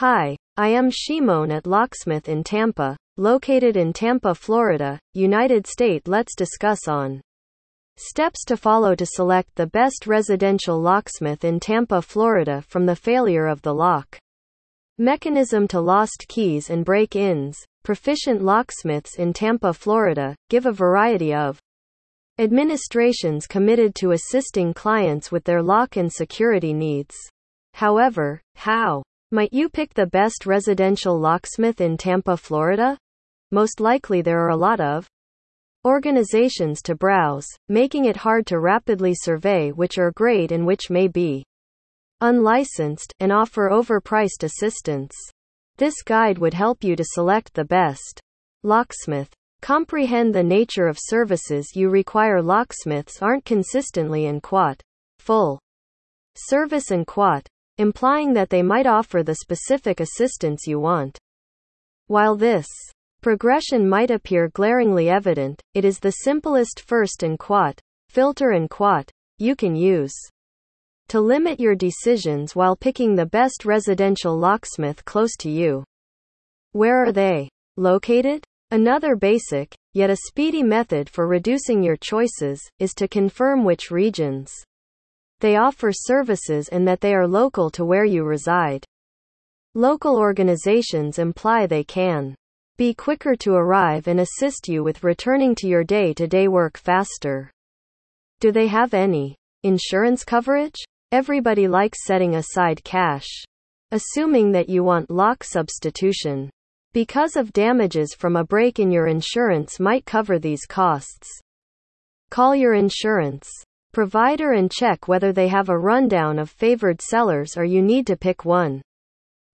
Hi, I am Shimon at Locksmith in Tampa, located in Tampa, Florida, United States. Let's discuss on steps to follow to select the best residential locksmith in Tampa, Florida from the failure of the lock. Mechanism to lost keys and break-ins. Proficient locksmiths in Tampa, Florida, give a variety of administrations committed to assisting clients with their lock and security needs. However, how might you pick the best residential locksmith in Tampa, Florida? Most likely there are a lot of organizations to browse, making it hard to rapidly survey which are great and which may be unlicensed and offer overpriced assistance. This guide would help you to select the best locksmith. Comprehend the nature of services you require. Locksmiths aren't consistently in quat full service and quat implying that they might offer the specific assistance you want. While this progression might appear glaringly evident, it is the simplest first and quat, filter and quat, you can use to limit your decisions while picking the best residential locksmith close to you. Where are they located? Another basic, yet a speedy method for reducing your choices, is to confirm which regions they offer services and that they are local to where you reside. Local organizations imply they can be quicker to arrive and assist you with returning to your day to day work faster. Do they have any insurance coverage? Everybody likes setting aside cash. Assuming that you want lock substitution. Because of damages from a break in your insurance might cover these costs. Call your insurance provider and check whether they have a rundown of favored sellers or you need to pick one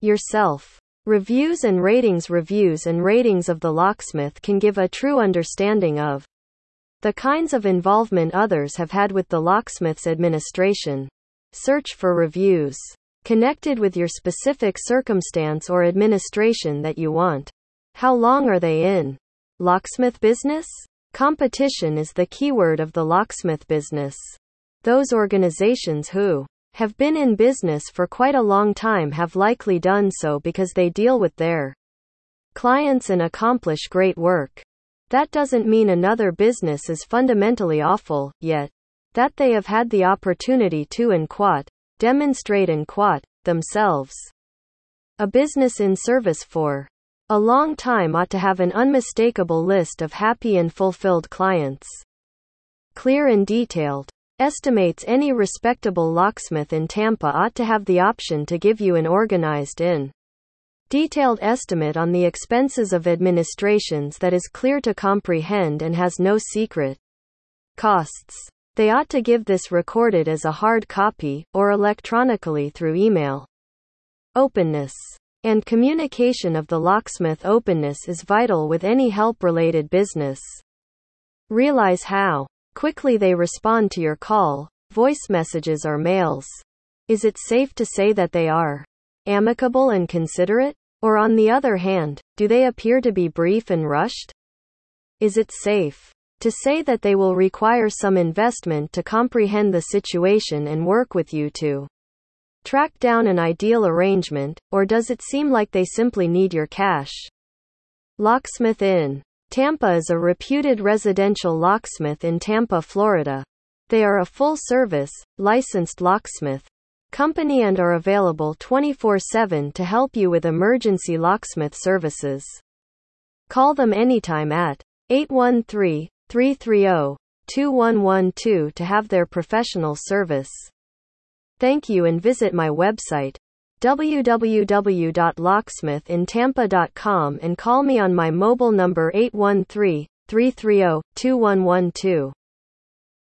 yourself. Reviews and ratings Reviews and ratings of the locksmith can give a true understanding of the kinds of involvement others have had with the locksmith's administration. Search for reviews connected with your specific circumstance or administration that you want. How long are they in locksmith business? Competition is the keyword of the locksmith business. Those organizations who have been in business for quite a long time have likely done so because they deal with their clients and accomplish great work. That doesn't mean another business is fundamentally awful, yet, that they have had the opportunity to and quat, demonstrate and quat, themselves. A business in service for a long time ought to have an unmistakable list of happy and fulfilled clients. Clear and detailed. Estimates any respectable locksmith in Tampa ought to have the option to give you an organized in detailed estimate on the expenses of administrations that is clear to comprehend and has no secret costs. They ought to give this recorded as a hard copy, or electronically through email. Openness and communication of the locksmith openness is vital with any help related business. Realize how quickly they respond to your call, voice messages, or mails. Is it safe to say that they are amicable and considerate? Or on the other hand, do they appear to be brief and rushed? Is it safe to say that they will require some investment to comprehend the situation and work with you to track down an ideal arrangement, or does it seem like they simply need your cash? Locksmith in. Tampa is a reputed residential locksmith in Tampa, Florida. They are a full service, licensed locksmith company and are available 24 7 to help you with emergency locksmith services. Call them anytime at 813 330 2112 to have their professional service. Thank you and visit my website www.locksmithintampa.com and call me on my mobile number 813 330 2112.